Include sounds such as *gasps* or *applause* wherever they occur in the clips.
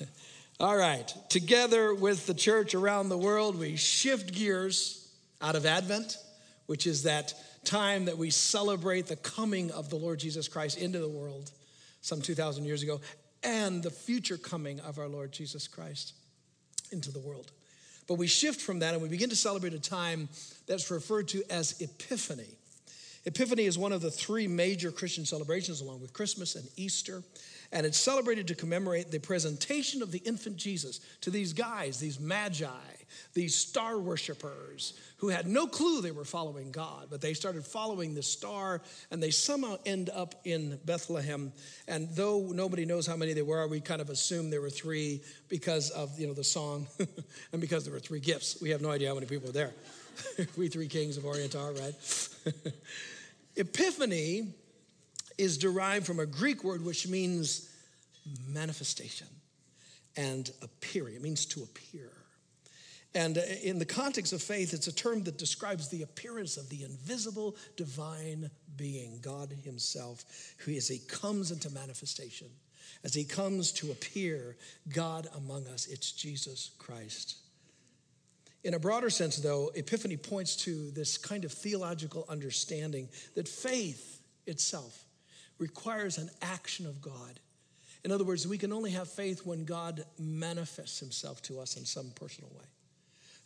*laughs* All right, together with the church around the world, we shift gears out of Advent, which is that time that we celebrate the coming of the Lord Jesus Christ into the world some 2,000 years ago, and the future coming of our Lord Jesus Christ into the world. But we shift from that and we begin to celebrate a time that's referred to as Epiphany. Epiphany is one of the three major Christian celebrations, along with Christmas and Easter. And it's celebrated to commemorate the presentation of the infant Jesus to these guys, these magi, these star worshippers who had no clue they were following God, but they started following the star and they somehow end up in Bethlehem. And though nobody knows how many there were, we kind of assume there were three because of you know the song *laughs* and because there were three gifts. We have no idea how many people were there. *laughs* we three kings of Orient are, right? *laughs* Epiphany is derived from a Greek word which means manifestation and appearing. It means to appear. And uh, in the context of faith, it's a term that describes the appearance of the invisible divine being, God Himself, who as He comes into manifestation, as He comes to appear, God among us, it's Jesus Christ. In a broader sense, though, Epiphany points to this kind of theological understanding that faith itself requires an action of God. In other words, we can only have faith when God manifests himself to us in some personal way,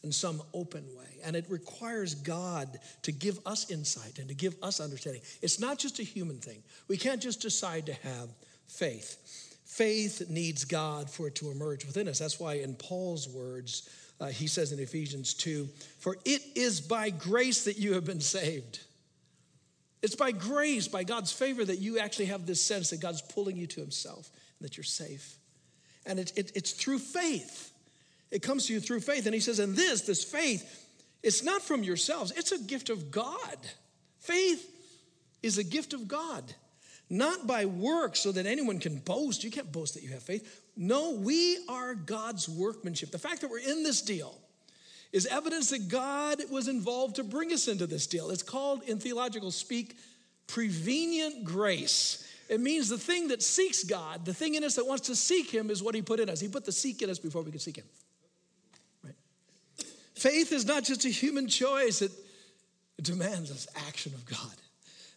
in some open way. And it requires God to give us insight and to give us understanding. It's not just a human thing. We can't just decide to have faith. Faith needs God for it to emerge within us. That's why, in Paul's words, uh, he says in Ephesians 2 For it is by grace that you have been saved. It's by grace, by God's favor, that you actually have this sense that God's pulling you to Himself and that you're safe. And it, it, it's through faith. It comes to you through faith. And He says, and this, this faith, it's not from yourselves, it's a gift of God. Faith is a gift of God, not by works so that anyone can boast. You can't boast that you have faith. No, we are God's workmanship. The fact that we're in this deal is evidence that God was involved to bring us into this deal. It's called, in theological speak, prevenient grace. It means the thing that seeks God, the thing in us that wants to seek Him, is what He put in us. He put the seek in us before we could seek Him. Right? Faith is not just a human choice, it, it demands this action of God.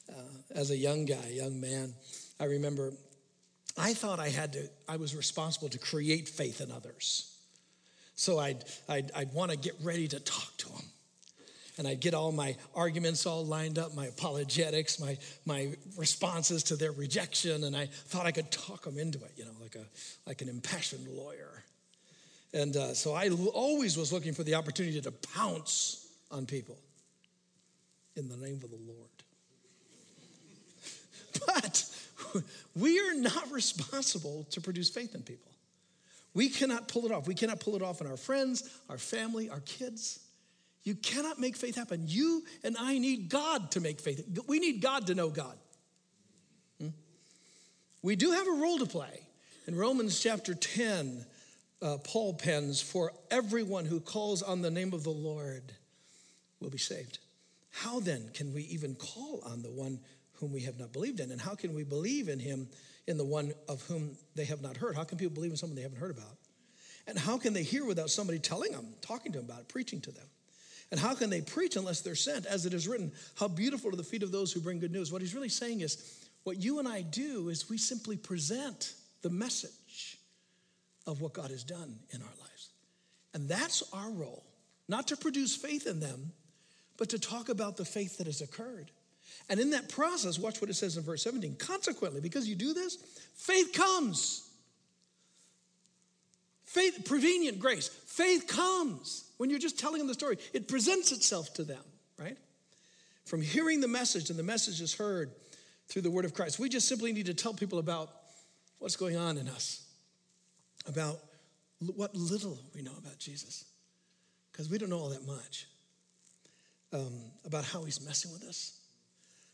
Uh, as a young guy, young man, I remember I thought I had to, I was responsible to create faith in others. So I'd, I'd, I'd want to get ready to talk to them. And I'd get all my arguments all lined up, my apologetics, my, my responses to their rejection, and I thought I could talk them into it, you know, like, a, like an impassioned lawyer. And uh, so I always was looking for the opportunity to pounce on people in the name of the Lord. *laughs* But we are not responsible to produce faith in people. We cannot pull it off. We cannot pull it off in our friends, our family, our kids. You cannot make faith happen. You and I need God to make faith. We need God to know God. Hmm? We do have a role to play. In Romans chapter 10, uh, Paul pens, For everyone who calls on the name of the Lord will be saved. How then can we even call on the one whom we have not believed in? And how can we believe in him in the one of whom they have not heard? How can people believe in someone they haven't heard about? And how can they hear without somebody telling them, talking to them about it, preaching to them? And how can they preach unless they're sent? As it is written, how beautiful are the feet of those who bring good news. What he's really saying is, what you and I do is we simply present the message of what God has done in our lives. And that's our role, not to produce faith in them, but to talk about the faith that has occurred. And in that process, watch what it says in verse 17. Consequently, because you do this, faith comes. Faith, prevenient grace. Faith comes when you're just telling them the story. It presents itself to them, right? From hearing the message, and the message is heard through the word of Christ. We just simply need to tell people about what's going on in us, about what little we know about Jesus, because we don't know all that much, um, about how he's messing with us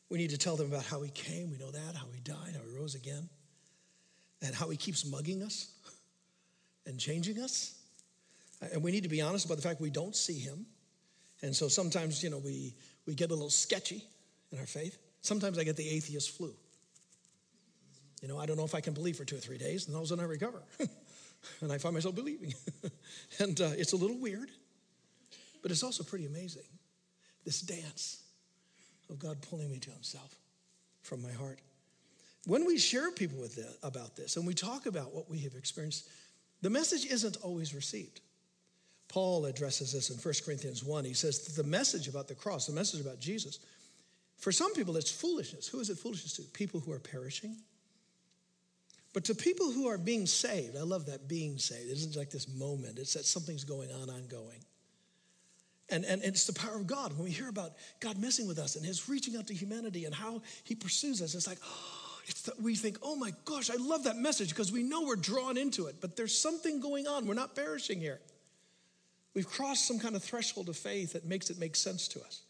we need to tell them about how he came. We know that, how he died, how he rose again, and how he keeps mugging us and changing us. And we need to be honest about the fact we don't see him. And so sometimes, you know, we, we get a little sketchy in our faith. Sometimes I get the atheist flu. You know, I don't know if I can believe for two or three days, and all of a sudden I recover. *laughs* And I find myself believing. *laughs* and uh, it's a little weird, but it's also pretty amazing. This dance of God pulling me to Himself from my heart. When we share people with this, about this and we talk about what we have experienced, the message isn't always received. Paul addresses this in 1 Corinthians 1. He says the message about the cross, the message about Jesus, for some people it's foolishness. Who is it foolishness to? People who are perishing. But to people who are being saved, I love that being saved. It isn't like this moment, it's that something's going on ongoing. And, and, it's the power of God. When we hear about God messing with us and His reaching out to humanity and how He pursues us, it's like, oh, *gasps* it's the, we think, oh my gosh, I love that message because we know we're drawn into it. But there's something going on. We're not perishing here. We've crossed some kind of threshold of faith that makes it make sense to us.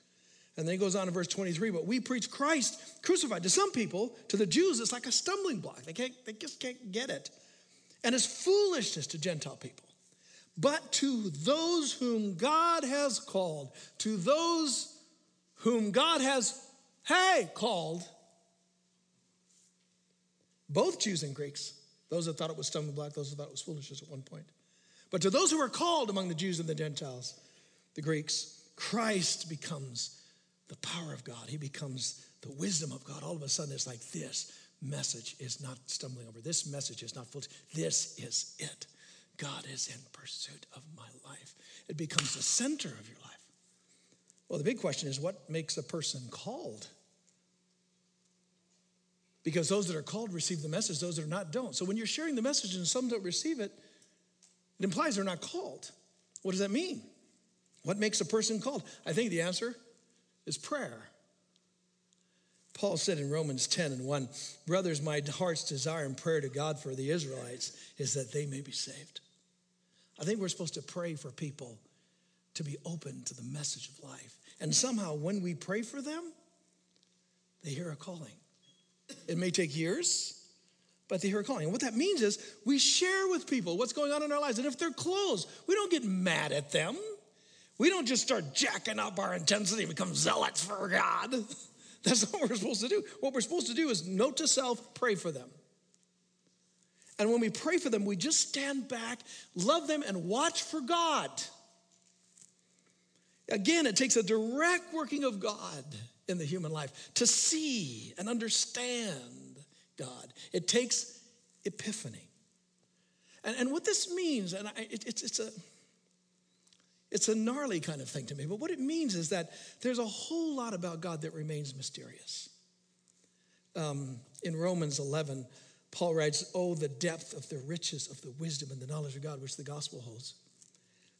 And then he goes on in verse 23, but we preach Christ crucified. To some people, to the Jews, it's like a stumbling block. They, can't, they just can't get it. And it's foolishness to Gentile people. But to those whom God has called, to those whom God has, hey, called, both Jews and Greeks, those that thought it was stumbling block, those that thought it was foolishness at one point. But to those who are called among the Jews and the Gentiles, the Greeks, Christ becomes the power of God. He becomes the wisdom of God. All of a sudden, it's like this message is not stumbling over. This message is not foolish. This is it. God is in pursuit of my life. It becomes the center of your life. Well, the big question is what makes a person called? Because those that are called receive the message, those that are not don't. So when you're sharing the message and some don't receive it, it implies they're not called. What does that mean? What makes a person called? I think the answer is prayer. Paul said in Romans 10 and 1, Brothers, my heart's desire and prayer to God for the Israelites is that they may be saved. I think we're supposed to pray for people to be open to the message of life. And somehow, when we pray for them, they hear a calling. It may take years, but they hear a calling. And what that means is we share with people what's going on in our lives. And if they're closed, we don't get mad at them. We don't just start jacking up our intensity and become zealots for God. *laughs* That's not what we're supposed to do. What we're supposed to do is note to self, pray for them. And when we pray for them, we just stand back, love them, and watch for God. Again, it takes a direct working of God in the human life to see and understand God. It takes epiphany. And, and what this means, and I, it, it's, it's, a, it's a gnarly kind of thing to me, but what it means is that there's a whole lot about God that remains mysterious. Um, in Romans 11, Paul writes, Oh, the depth of the riches of the wisdom and the knowledge of God which the gospel holds.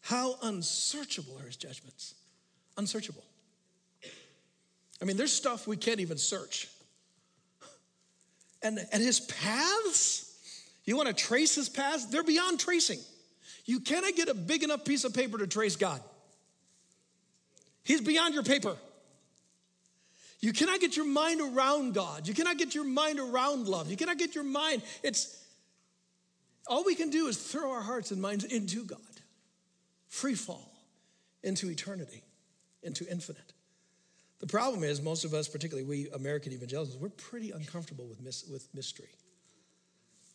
How unsearchable are his judgments. Unsearchable. I mean, there's stuff we can't even search. And, and his paths, you want to trace his paths? They're beyond tracing. You cannot get a big enough piece of paper to trace God. He's beyond your paper. You cannot get your mind around God. You cannot get your mind around love. You cannot get your mind. It's all we can do is throw our hearts and minds into God. Free fall into eternity, into infinite. The problem is, most of us, particularly we American evangelicals, we're pretty uncomfortable with, mis- with mystery.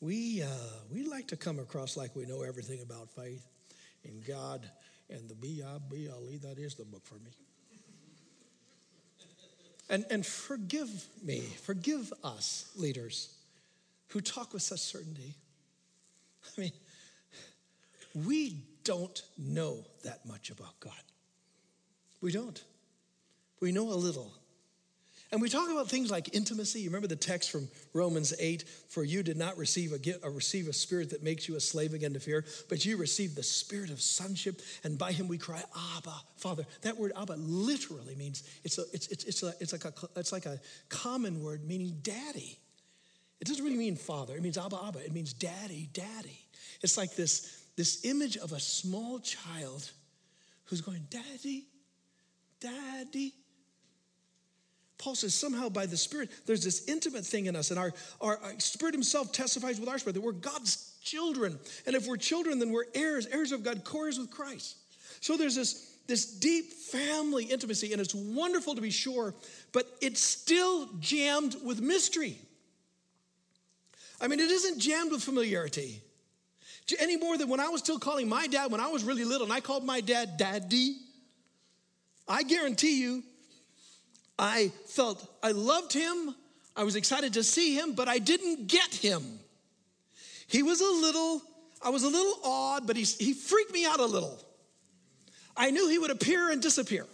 We, uh, we like to come across like we know everything about faith and God and the B I B L E. That is the book for me. And, and forgive me, forgive us, leaders, who talk with such certainty. I mean, we don't know that much about God. We don't. We know a little. And we talk about things like intimacy. You remember the text from Romans 8 For you did not receive a, a, uh, receive a spirit that makes you a slave again to fear, but you received the spirit of sonship, and by him we cry, Abba, Father. That word Abba literally means it's, a, it's, it's, it's, a, it's, like, a, it's like a common word meaning daddy. It doesn't really mean father, it means Abba, Abba. It means daddy, daddy. It's like this, this image of a small child who's going, Daddy, Daddy. Paul says somehow by the Spirit, there's this intimate thing in us, and our, our, our, Spirit Himself testifies with our spirit that we're God's children. And if we're children, then we're heirs, heirs of God, co heirs with Christ. So there's this, this deep family intimacy, and it's wonderful to be sure, but it's still jammed with mystery. I mean, it isn't jammed with familiarity. Any more than when I was still calling my dad when I was really little and I called my dad daddy. I guarantee you, I felt I loved him, I was excited to see him, but I didn't get him. He was a little, I was a little odd, but he, he freaked me out a little. I knew he would appear and disappear.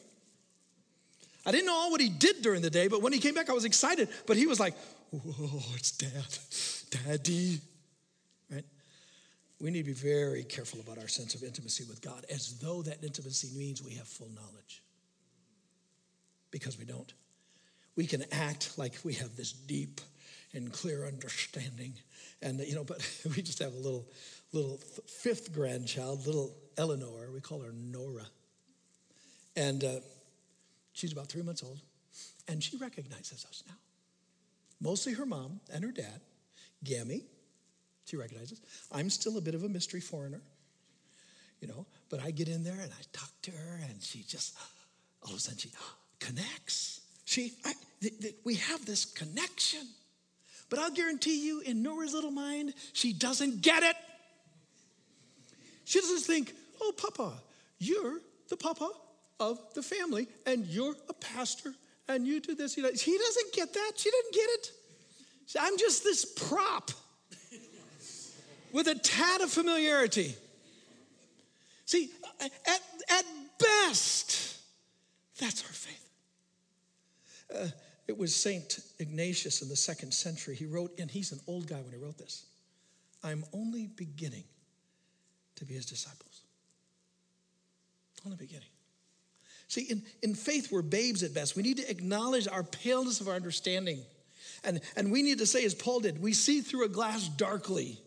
I didn't know all what he did during the day, but when he came back, I was excited. But he was like, whoa, it's dad, daddy. Right? We need to be very careful about our sense of intimacy with God, as though that intimacy means we have full knowledge. Because we don't. We can act like we have this deep and clear understanding. And, you know, but *laughs* we just have a little, little fifth grandchild, little Eleanor. We call her Nora. And uh, she's about three months old. And she recognizes us now. Mostly her mom and her dad. Gammy, she recognizes. I'm still a bit of a mystery foreigner, you know, but I get in there and I talk to her and she just, all of a sudden she connects. She, I, th- th- we have this connection. But I'll guarantee you, in Nora's little mind, she doesn't get it. She doesn't think, oh, Papa, you're the Papa of the family, and you're a pastor, and you do this. He doesn't get that. She didn't get it. I'm just this prop with a tad of familiarity. See, at, at best, that's our faith. Uh, it was Saint Ignatius in the second century. He wrote, and he's an old guy when he wrote this I'm only beginning to be his disciples. Only beginning. See, in, in faith, we're babes at best. We need to acknowledge our paleness of our understanding. And, and we need to say, as Paul did, we see through a glass darkly,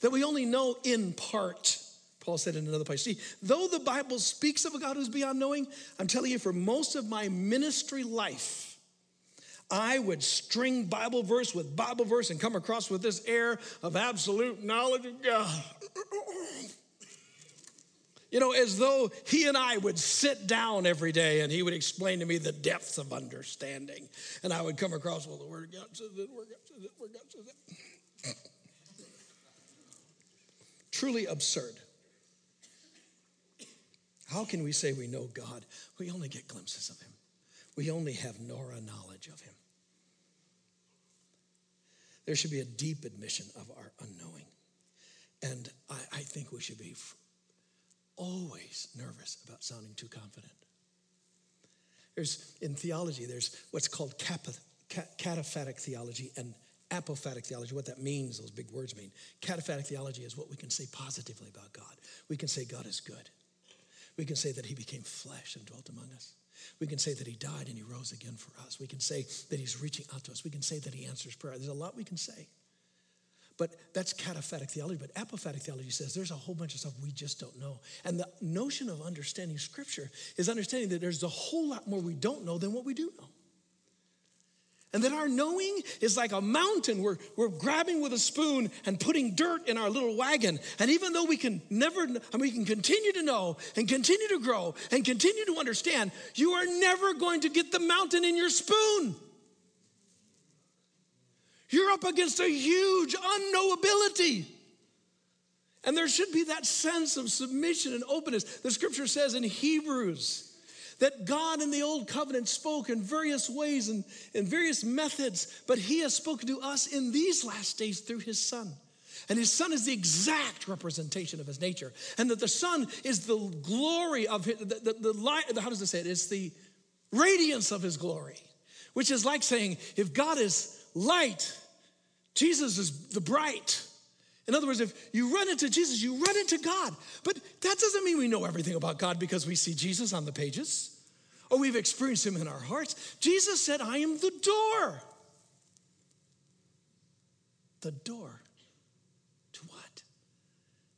that we only know in part. Paul said in another place. See, though the Bible speaks of a God who's beyond knowing, I'm telling you, for most of my ministry life, I would string Bible verse with Bible verse and come across with this air of absolute knowledge of God. You know, as though he and I would sit down every day and he would explain to me the depths of understanding. And I would come across, well, the Word of God says this, Word of God says this, Word of God says that. Truly absurd. How can we say we know God? We only get glimpses of him. We only have Nora knowledge of him. There should be a deep admission of our unknowing. And I, I think we should be always nervous about sounding too confident. There's, in theology, there's what's called cataphatic theology and apophatic theology. What that means, those big words mean. Cataphatic theology is what we can say positively about God. We can say God is good. We can say that he became flesh and dwelt among us. We can say that he died and he rose again for us. We can say that he's reaching out to us. We can say that he answers prayer. There's a lot we can say. But that's cataphatic theology. But apophatic theology says there's a whole bunch of stuff we just don't know. And the notion of understanding scripture is understanding that there's a whole lot more we don't know than what we do know. And that our knowing is like a mountain. We're, we're grabbing with a spoon and putting dirt in our little wagon. And even though we can never, and we can continue to know and continue to grow and continue to understand, you are never going to get the mountain in your spoon. You're up against a huge unknowability. And there should be that sense of submission and openness. The scripture says in Hebrews that God in the old covenant spoke in various ways and in various methods, but he has spoken to us in these last days through his son. And his son is the exact representation of his nature. And that the son is the glory of his, the, the, the light, how does it say it? It's the radiance of his glory, which is like saying, if God is light. Jesus is the bright. In other words, if you run into Jesus, you run into God. But that doesn't mean we know everything about God because we see Jesus on the pages or we've experienced him in our hearts. Jesus said, I am the door. The door to what?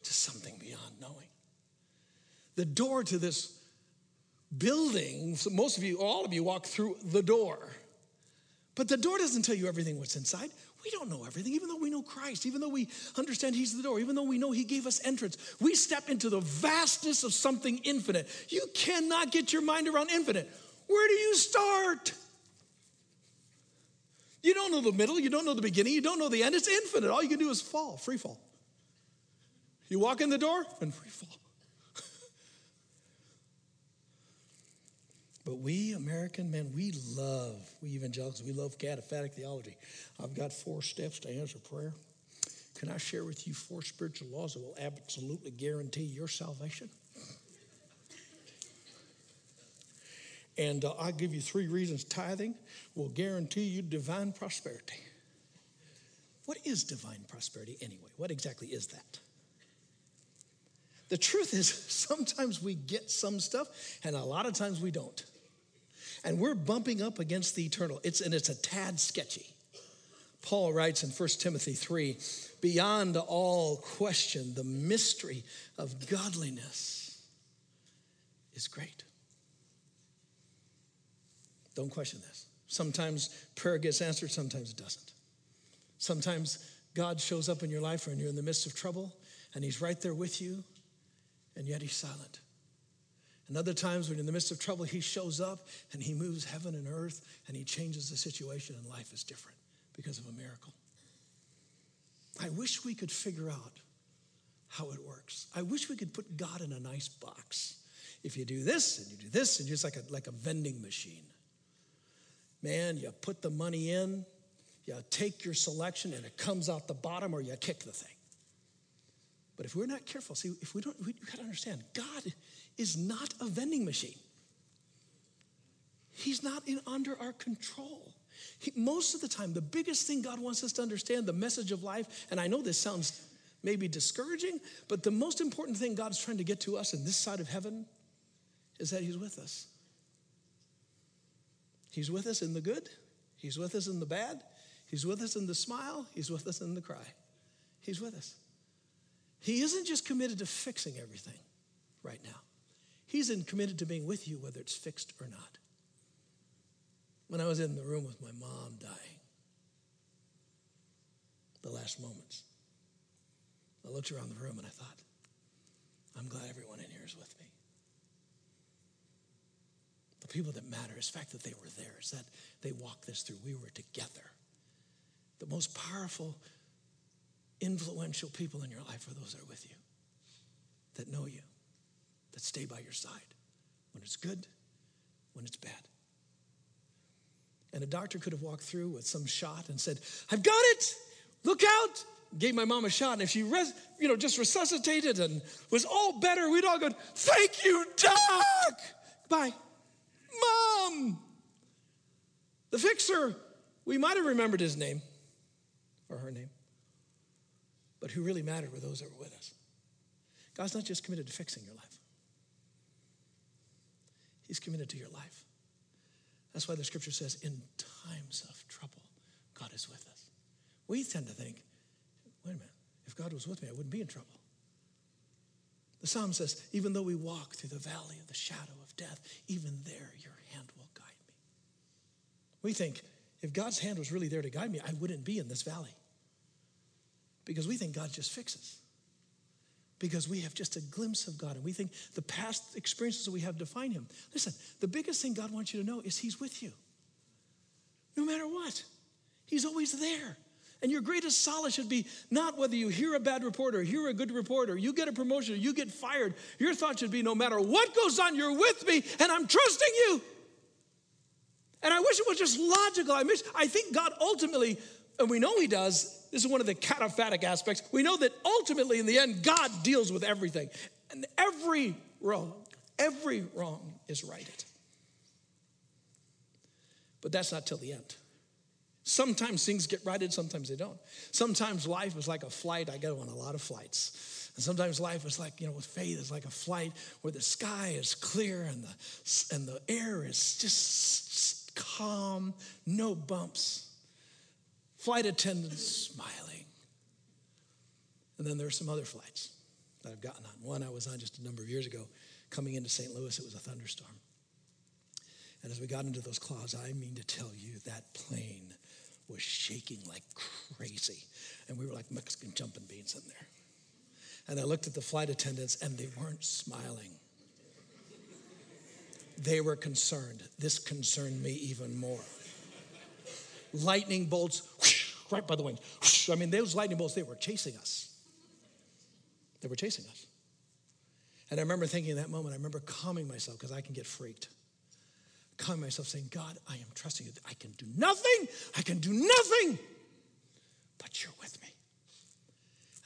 To something beyond knowing. The door to this building, so most of you, all of you walk through the door. But the door doesn't tell you everything what's inside. We don't know everything, even though we know Christ, even though we understand He's the door, even though we know He gave us entrance. We step into the vastness of something infinite. You cannot get your mind around infinite. Where do you start? You don't know the middle, you don't know the beginning, you don't know the end. It's infinite. All you can do is fall, free fall. You walk in the door and free fall. But we American men, we love, we evangelicals, we love cataphatic theology. I've got four steps to answer prayer. Can I share with you four spiritual laws that will absolutely guarantee your salvation? And uh, I'll give you three reasons tithing will guarantee you divine prosperity. What is divine prosperity anyway? What exactly is that? The truth is, *laughs* sometimes we get some stuff, and a lot of times we don't. And we're bumping up against the eternal. It's, and it's a tad sketchy. Paul writes in 1 Timothy 3 beyond all question, the mystery of godliness is great. Don't question this. Sometimes prayer gets answered, sometimes it doesn't. Sometimes God shows up in your life when you're in the midst of trouble and He's right there with you, and yet He's silent. And other times when in the midst of trouble, He shows up and He moves heaven and earth and He changes the situation, and life is different because of a miracle. I wish we could figure out how it works. I wish we could put God in a nice box. If you do this and you do this, and just like a, like a vending machine. Man, you put the money in, you take your selection, and it comes out the bottom, or you kick the thing. But if we're not careful, see, if we don't, we gotta understand, God is not a vending machine. He's not in under our control. He, most of the time, the biggest thing God wants us to understand, the message of life, and I know this sounds maybe discouraging, but the most important thing God's trying to get to us in this side of heaven is that He's with us. He's with us in the good, He's with us in the bad, He's with us in the smile, He's with us in the cry. He's with us. He isn't just committed to fixing everything right now, He's committed to being with you whether it's fixed or not. When I was in the room with my mom dying, the last moments, I looked around the room and I thought, I'm glad everyone in here is with me The people that matter is the fact that they were there, is that they walked this through. We were together. The most powerful, influential people in your life are those that are with you, that know you, that stay by your side when it's good, when it's bad. And a doctor could have walked through with some shot and said, I've got it, look out. Gave my mom a shot, and if she, res, you know, just resuscitated and was all better, we'd all go, "Thank you, doc." Bye. Mom! The fixer, we might have remembered his name or her name, but who really mattered were those that were with us. God's not just committed to fixing your life, He's committed to your life. That's why the scripture says, in times of trouble, God is with us. We tend to think, wait a minute, if God was with me, I wouldn't be in trouble. The psalm says, even though we walk through the valley of the shadow of death, even there your hand will guide me. We think, if God's hand was really there to guide me, I wouldn't be in this valley. Because we think God just fixes. Because we have just a glimpse of God and we think the past experiences that we have define Him. Listen, the biggest thing God wants you to know is He's with you. No matter what, He's always there. And your greatest solace should be not whether you hear a bad report or hear a good report or you get a promotion or you get fired. Your thought should be no matter what goes on, you're with me and I'm trusting you. And I wish it was just logical. I, wish, I think God ultimately, and we know He does, this is one of the cataphatic aspects. We know that ultimately, in the end, God deals with everything. And every wrong, every wrong is righted. But that's not till the end. Sometimes things get righted, sometimes they don't. Sometimes life is like a flight. I go on a lot of flights. And sometimes life is like, you know, with faith, is like a flight where the sky is clear and the, and the air is just calm, no bumps. Flight attendants smiling. And then there are some other flights that I've gotten on. One I was on just a number of years ago, coming into St. Louis, it was a thunderstorm. And as we got into those clouds, I mean to tell you that plane was shaking like crazy. And we were like Mexican jumping beans in there. And I looked at the flight attendants and they weren't smiling. They were concerned. This concerned me even more. Lightning bolts whoosh, right by the wings. Whoosh. I mean, those lightning bolts, they were chasing us. They were chasing us. And I remember thinking in that moment, I remember calming myself because I can get freaked. Calming myself, saying, God, I am trusting you. I can do nothing. I can do nothing. But you're with me.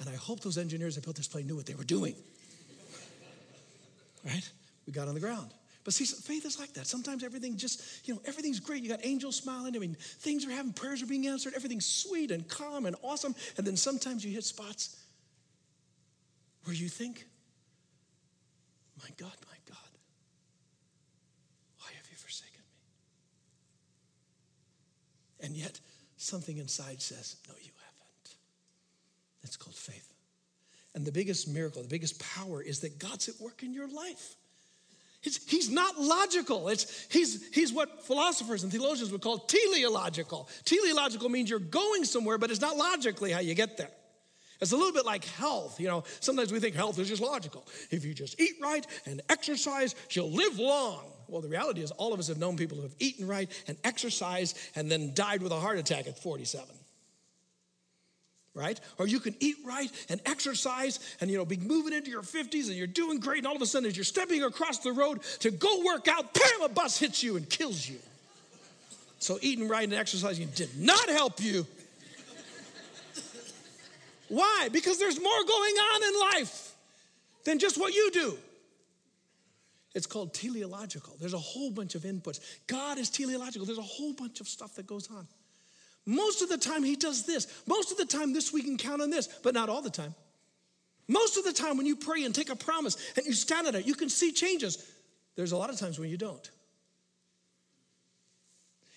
And I hope those engineers that built this plane knew what they were doing. *laughs* right? We got on the ground. But see, faith is like that. Sometimes everything just, you know, everything's great. You got angels smiling. I mean, things are happening, prayers are being answered, everything's sweet and calm and awesome. And then sometimes you hit spots where you think, my God, my God, why have you forsaken me? And yet, something inside says, no, you haven't. It's called faith. And the biggest miracle, the biggest power is that God's at work in your life. He's, he's not logical. It's, he's, he's what philosophers and theologians would call teleological. Teleological means you're going somewhere, but it's not logically how you get there. It's a little bit like health. You know, sometimes we think health is just logical. If you just eat right and exercise, you'll live long. Well, the reality is, all of us have known people who have eaten right and exercised and then died with a heart attack at 47 right? Or you can eat right and exercise and you know be moving into your 50s and you're doing great, and all of a sudden as you're stepping across the road to go work out, bam, a bus hits you and kills you. So eating right and exercising did not help you. Why? Because there's more going on in life than just what you do. It's called teleological. There's a whole bunch of inputs. God is teleological. There's a whole bunch of stuff that goes on. Most of the time, he does this. Most of the time, this we can count on this, but not all the time. Most of the time, when you pray and take a promise and you stand on it, you can see changes. There's a lot of times when you don't.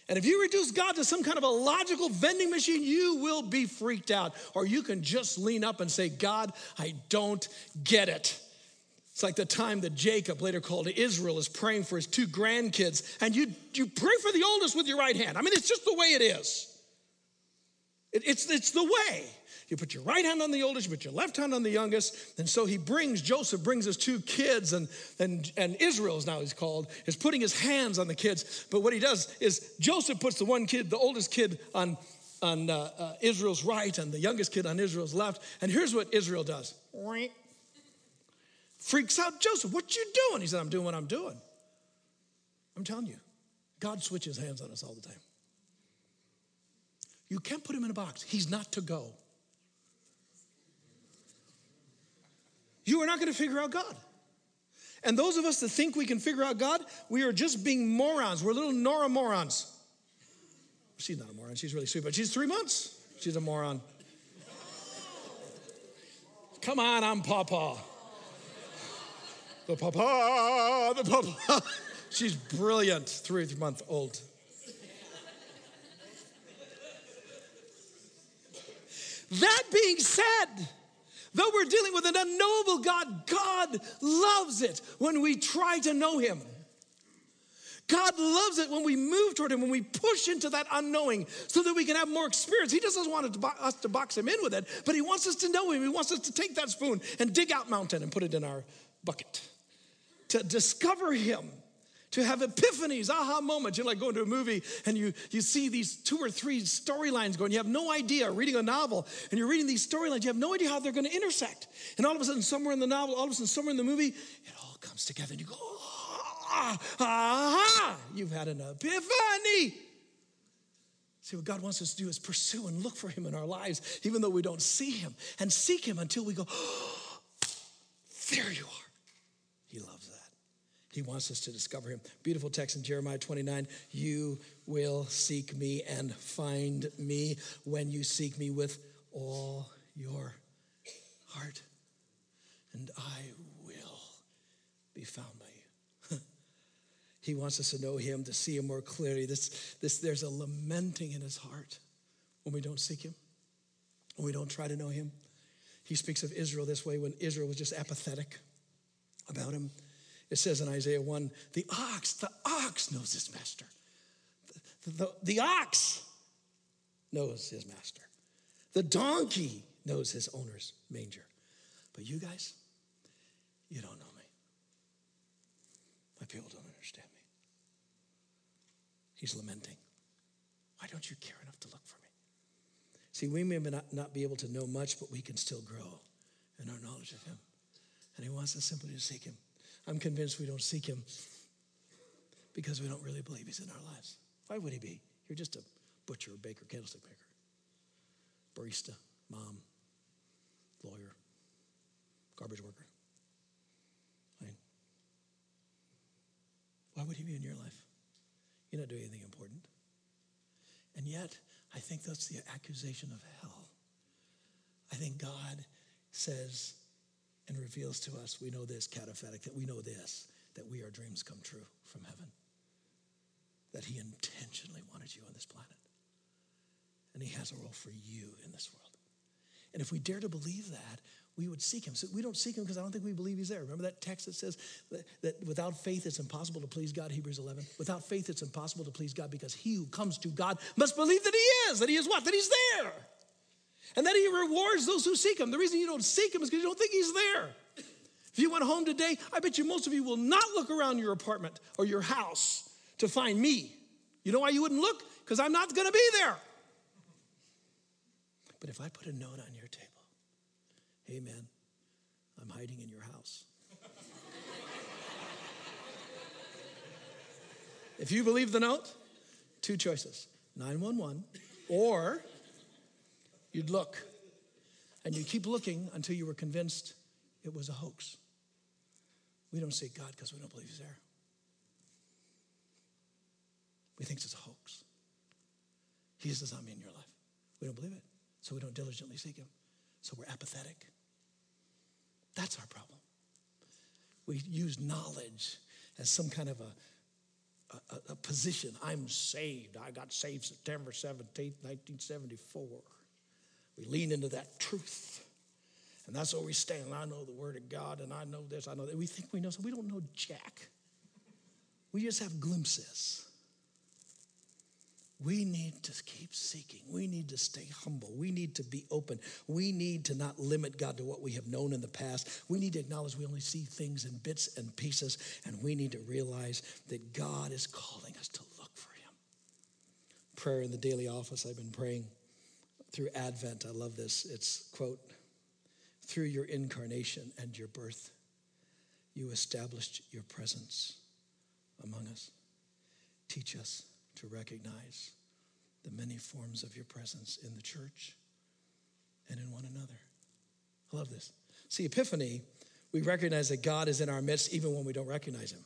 And if you reduce God to some kind of a logical vending machine, you will be freaked out. Or you can just lean up and say, God, I don't get it. It's like the time that Jacob, later called Israel, is praying for his two grandkids, and you, you pray for the oldest with your right hand. I mean, it's just the way it is. It, it's, it's the way. You put your right hand on the oldest, you put your left hand on the youngest. And so he brings, Joseph brings his two kids, and, and, and Israel is now he's called, is putting his hands on the kids. But what he does is Joseph puts the one kid, the oldest kid, on, on uh, uh, Israel's right and the youngest kid on Israel's left. And here's what Israel does freaks out Joseph. What you doing? He said, I'm doing what I'm doing. I'm telling you, God switches hands on us all the time. You can't put him in a box. He's not to go. You are not going to figure out God. And those of us that think we can figure out God, we are just being morons. We're little Nora morons. She's not a moron. She's really sweet, but she's three months. She's a moron. Come on, I'm Papa. The Papa, the Papa. She's brilliant, three month old. That being said, though we're dealing with an unknowable God, God loves it when we try to know Him. God loves it when we move toward Him, when we push into that unknowing so that we can have more experience. He doesn't want us to box Him in with it, but He wants us to know Him. He wants us to take that spoon and dig out mountain and put it in our bucket, to discover Him to have epiphanies, aha moments. You're like going to a movie and you, you see these two or three storylines going. You have no idea, reading a novel, and you're reading these storylines, you have no idea how they're going to intersect. And all of a sudden, somewhere in the novel, all of a sudden, somewhere in the movie, it all comes together and you go, ah, aha, you've had an epiphany. See, what God wants us to do is pursue and look for Him in our lives, even though we don't see Him, and seek Him until we go, oh, there you are. He loves that. He wants us to discover him. Beautiful text in Jeremiah 29 You will seek me and find me when you seek me with all your heart, and I will be found by you. *laughs* he wants us to know him, to see him more clearly. This, this, there's a lamenting in his heart when we don't seek him, when we don't try to know him. He speaks of Israel this way when Israel was just apathetic about him. It says in Isaiah 1 the ox, the ox knows his master. The, the, the ox knows his master. The donkey knows his owner's manger. But you guys, you don't know me. My people don't understand me. He's lamenting. Why don't you care enough to look for me? See, we may not, not be able to know much, but we can still grow in our knowledge of Him. And He wants us simply to seek Him. I'm convinced we don't seek Him because we don't really believe He's in our lives. Why would He be? You're just a butcher, baker, candlestick maker, barista, mom, lawyer, garbage worker. Right? Why would He be in your life? You're not doing anything important. And yet, I think that's the accusation of hell. I think God says and reveals to us, we know this, cataphatic, that we know this, that we are dreams come true from heaven. That He intentionally wanted you on this planet. And He has a role for you in this world. And if we dare to believe that, we would seek him. So we don't seek him because I don't think we believe he's there. Remember that text that says that, that, without faith it's impossible to please God, Hebrews 11? Without faith it's impossible to please God because he who comes to God must believe that he is, that he is what? That he's there. And then he rewards those who seek him. The reason you don't seek him is because you don't think he's there. If you went home today, I bet you most of you will not look around your apartment or your house to find me. You know why you wouldn't look? Because I'm not going to be there. But if I put a note on your table, Hey, man, I'm hiding in your house. *laughs* if you believe the note, two choices 911, or you'd look and you'd keep looking until you were convinced it was a hoax. We don't seek God because we don't believe He's there. We think it's a hoax. He does not mean in your life. We don't believe it. So we don't diligently seek Him. So we're apathetic. That's our problem. We use knowledge as some kind of a, a, a, position. I'm saved. I got saved September 17th, 1974. We lean into that truth. And that's where we stand. I know the Word of God, and I know this, I know that. We think we know, so we don't know Jack. We just have glimpses. We need to keep seeking. We need to stay humble. We need to be open. We need to not limit God to what we have known in the past. We need to acknowledge we only see things in bits and pieces, and we need to realize that God is calling us to look for Him. Prayer in the daily office, I've been praying through Advent. I love this. It's, quote, through your incarnation and your birth, you established your presence among us. Teach us to recognize the many forms of your presence in the church and in one another. I love this. See, Epiphany, we recognize that God is in our midst even when we don't recognize Him.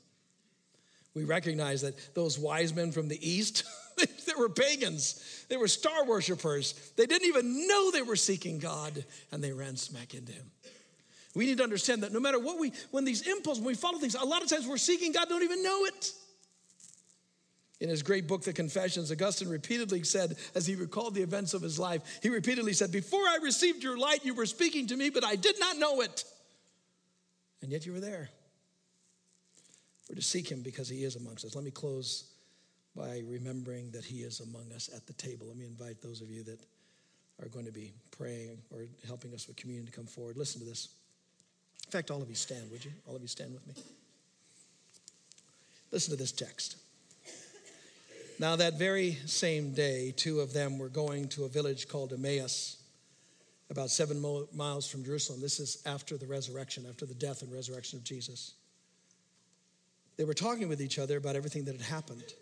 We recognize that those wise men from the East, *laughs* they were pagans, they were star worshipers. They didn't even know they were seeking God, and they ran smack into Him. We need to understand that no matter what we, when these impulses, when we follow things, a lot of times we're seeking God, don't even know it. In his great book, The Confessions, Augustine repeatedly said, as he recalled the events of his life, he repeatedly said, Before I received your light, you were speaking to me, but I did not know it. And yet you were there. We're to seek him because he is amongst us. Let me close by remembering that he is among us at the table. Let me invite those of you that are going to be praying or helping us with communion to come forward. Listen to this. In fact, all of you stand, would you? All of you stand with me. Listen to this text. Now, that very same day, two of them were going to a village called Emmaus, about seven miles from Jerusalem. This is after the resurrection, after the death and resurrection of Jesus. They were talking with each other about everything that had happened.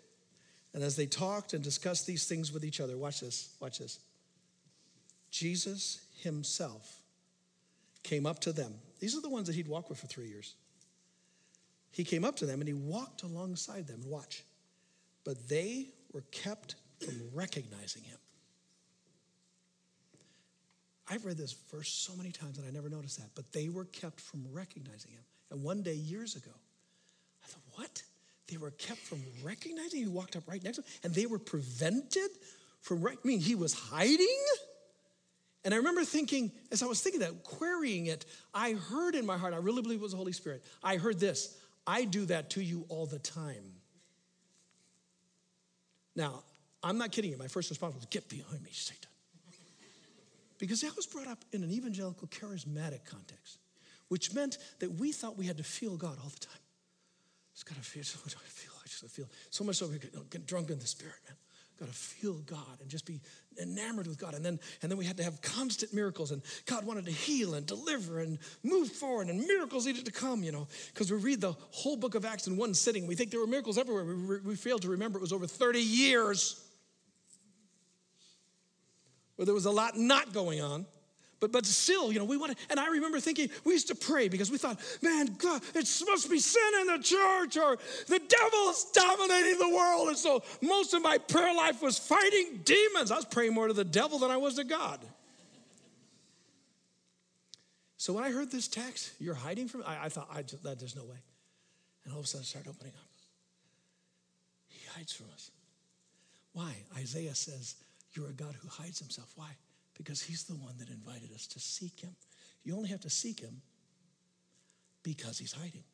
And as they talked and discussed these things with each other, watch this, watch this. Jesus himself came up to them. These are the ones that he'd walked with for three years. He came up to them and he walked alongside them. And watch but they were kept from recognizing him. I've read this verse so many times and I never noticed that, but they were kept from recognizing him. And one day, years ago, I thought, what? They were kept from recognizing. He walked up right next to him, and they were prevented from. I mean, he was hiding. And I remember thinking, as I was thinking that, querying it, I heard in my heart, I really believe it was the Holy Spirit. I heard this I do that to you all the time. Now, I'm not kidding you. My first response was, Get behind me, Satan. Because I was brought up in an evangelical charismatic context, which meant that we thought we had to feel God all the time. Just gotta feel, much I feel, I just feel. So much so we get, get drunk in the spirit, man. got to feel God and just be enamored with God. And then, and then we had to have constant miracles, and God wanted to heal and deliver and move forward, and miracles needed to come, you know, because we read the whole book of Acts in one sitting. We think there were miracles everywhere. We, we fail to remember it was over 30 years where there was a lot not going on. But, but still, you know, we want to, and I remember thinking, we used to pray because we thought, man, God, it must be sin in the church or the devil is dominating the world. And so most of my prayer life was fighting demons. I was praying more to the devil than I was to God. So when I heard this text, you're hiding from, I, I thought, I just, that, there's no way. And all of a sudden it started opening up. He hides from us. Why? Isaiah says, You're a God who hides himself. Why? Because he's the one that invited us to seek him. You only have to seek him because he's hiding.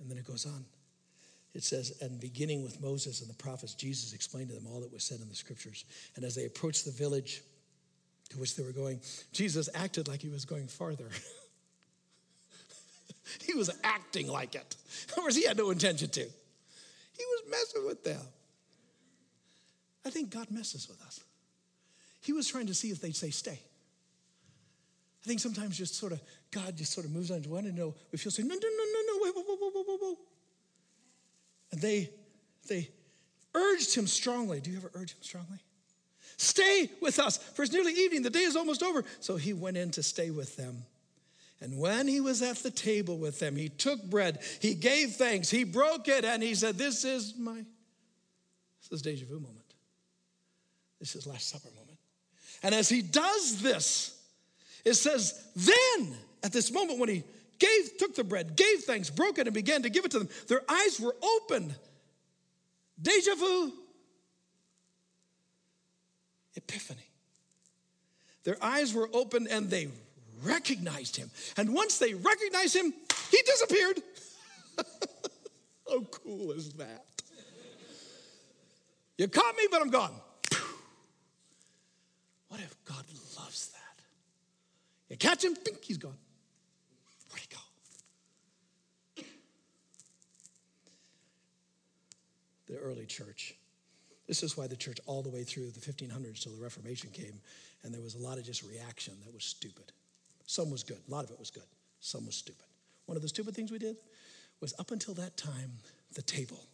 And then it goes on. It says, and beginning with Moses and the prophets, Jesus explained to them all that was said in the scriptures. And as they approached the village to which they were going, Jesus acted like he was going farther. *laughs* he was acting like it. Of course, he had no intention to. He was messing with them. I think God messes with us. He was trying to see if they'd say, stay. I think sometimes just sort of, God just sort of moves on to one and know, we feel say, no, no, no, no, no, wait, whoa, whoa, whoa, whoa, whoa. And they, they urged him strongly. Do you ever urge him strongly? Stay with us, for it's nearly evening. The day is almost over. So he went in to stay with them. And when he was at the table with them, he took bread, he gave thanks, he broke it, and he said, This is my, this is deja vu moment. This is Last Supper moment. And as he does this, it says, then at this moment when he gave, took the bread, gave thanks, broke it, and began to give it to them, their eyes were opened. Deja vu. Epiphany. Their eyes were opened and they recognized him. And once they recognized him, he disappeared. *laughs* How cool is that? You caught me, but I'm gone. What if God loves that? You catch him, think he's gone. Where'd he go? The early church. This is why the church, all the way through the 1500s till the Reformation came, and there was a lot of just reaction that was stupid. Some was good, a lot of it was good, some was stupid. One of the stupid things we did was up until that time, the table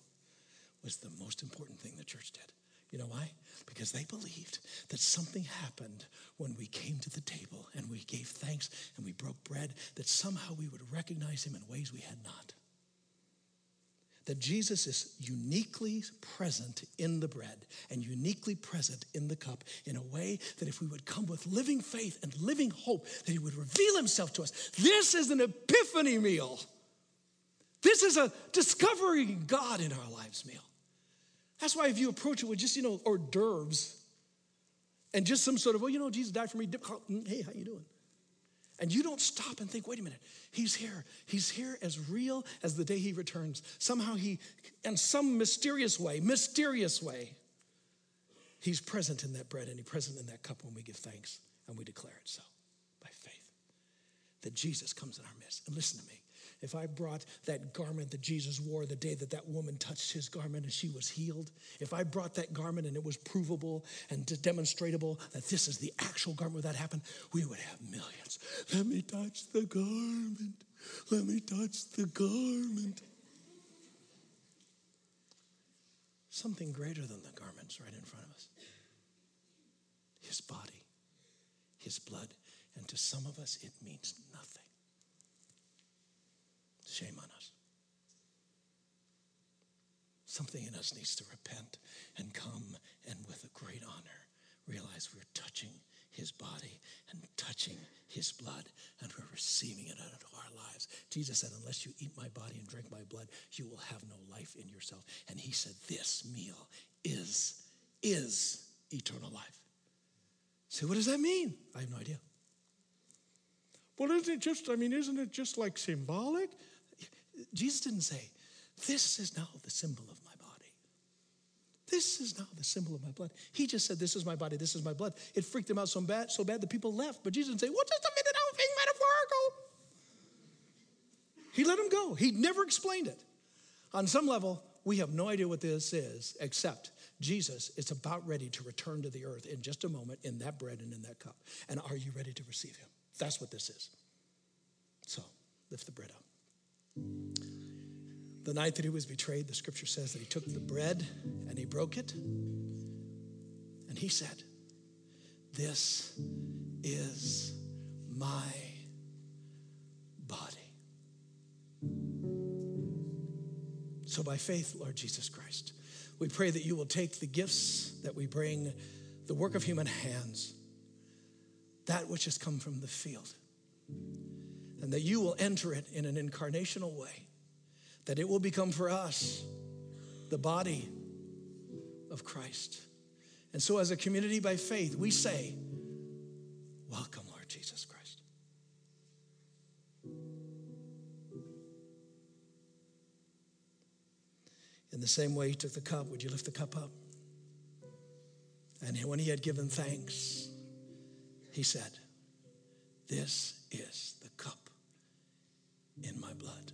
was the most important thing the church did. You know why? Because they believed that something happened when we came to the table and we gave thanks and we broke bread, that somehow we would recognize him in ways we had not. That Jesus is uniquely present in the bread and uniquely present in the cup in a way that if we would come with living faith and living hope, that he would reveal himself to us. This is an epiphany meal. This is a discovering God in our lives meal. That's why if you approach it with just, you know, hors d'oeuvres and just some sort of, well, you know, Jesus died for me. Mm, hey, how you doing? And you don't stop and think, wait a minute, he's here. He's here as real as the day he returns. Somehow he, in some mysterious way, mysterious way, he's present in that bread and he's present in that cup when we give thanks and we declare it so by faith. That Jesus comes in our midst. And listen to me if I brought that garment that Jesus wore the day that that woman touched his garment and she was healed, if I brought that garment and it was provable and demonstrable that this is the actual garment where that happened, we would have millions. Let me touch the garment. Let me touch the garment. Something greater than the garments right in front of us. His body, his blood. And to some of us, it means nothing. Shame on us. Something in us needs to repent and come and with a great honor realize we're touching his body and touching his blood and we're receiving it into our lives. Jesus said, Unless you eat my body and drink my blood, you will have no life in yourself. And he said, This meal is, is eternal life. So, what does that mean? I have no idea. Well, isn't it just, I mean, isn't it just like symbolic? Jesus didn't say, This is now the symbol of my body. This is now the symbol of my blood. He just said, This is my body, this is my blood. It freaked him out so bad, so bad that people left. But Jesus didn't say, Well, just a minute, I was being metaphorical. He let him go. He never explained it. On some level, We have no idea what this is, except Jesus is about ready to return to the earth in just a moment in that bread and in that cup. And are you ready to receive him? That's what this is. So lift the bread up. The night that he was betrayed, the scripture says that he took the bread and he broke it. And he said, This is my body. So, by faith, Lord Jesus Christ, we pray that you will take the gifts that we bring, the work of human hands, that which has come from the field, and that you will enter it in an incarnational way, that it will become for us the body of Christ. And so, as a community by faith, we say, Welcome, Lord Jesus Christ. In the same way, he took the cup. Would you lift the cup up? And when he had given thanks, he said, This is the cup in my blood,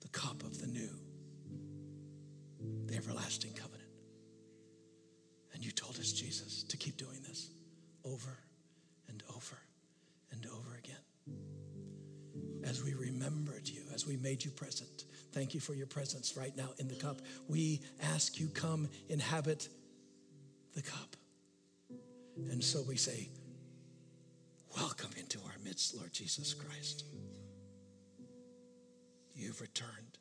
the cup of the new, the everlasting covenant. And you told us, Jesus, to keep doing this over and over and over again. As we remembered you, as we made you present. Thank you for your presence right now in the cup. We ask you, come inhabit the cup. And so we say, Welcome into our midst, Lord Jesus Christ. You've returned.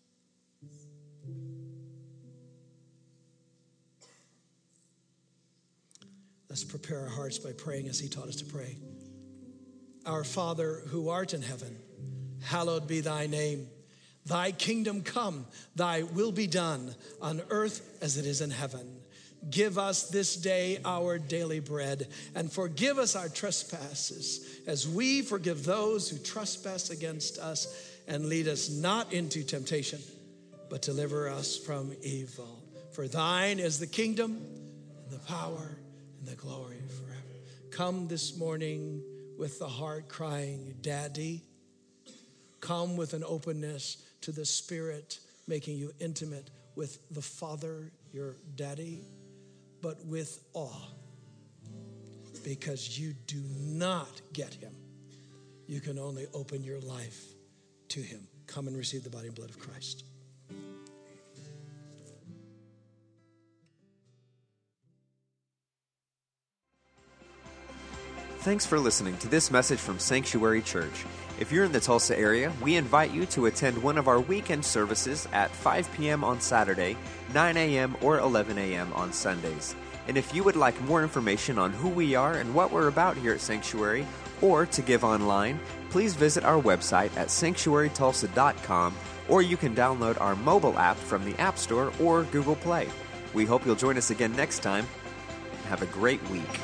Let's prepare our hearts by praying as He taught us to pray. Our Father who art in heaven, hallowed be thy name. Thy kingdom come, thy will be done on earth as it is in heaven. Give us this day our daily bread, and forgive us our trespasses, as we forgive those who trespass against us, and lead us not into temptation, but deliver us from evil. For thine is the kingdom, and the power, and the glory forever. Come this morning with the heart crying, Daddy. Come with an openness to the Spirit, making you intimate with the Father, your daddy but with awe because you do not get him. You can only open your life to him. Come and receive the body and blood of Christ. Thanks for listening to this message from Sanctuary Church. If you're in the Tulsa area, we invite you to attend one of our weekend services at 5 p.m. on Saturday, 9 a.m., or 11 a.m. on Sundays. And if you would like more information on who we are and what we're about here at Sanctuary, or to give online, please visit our website at sanctuarytulsa.com, or you can download our mobile app from the App Store or Google Play. We hope you'll join us again next time. Have a great week.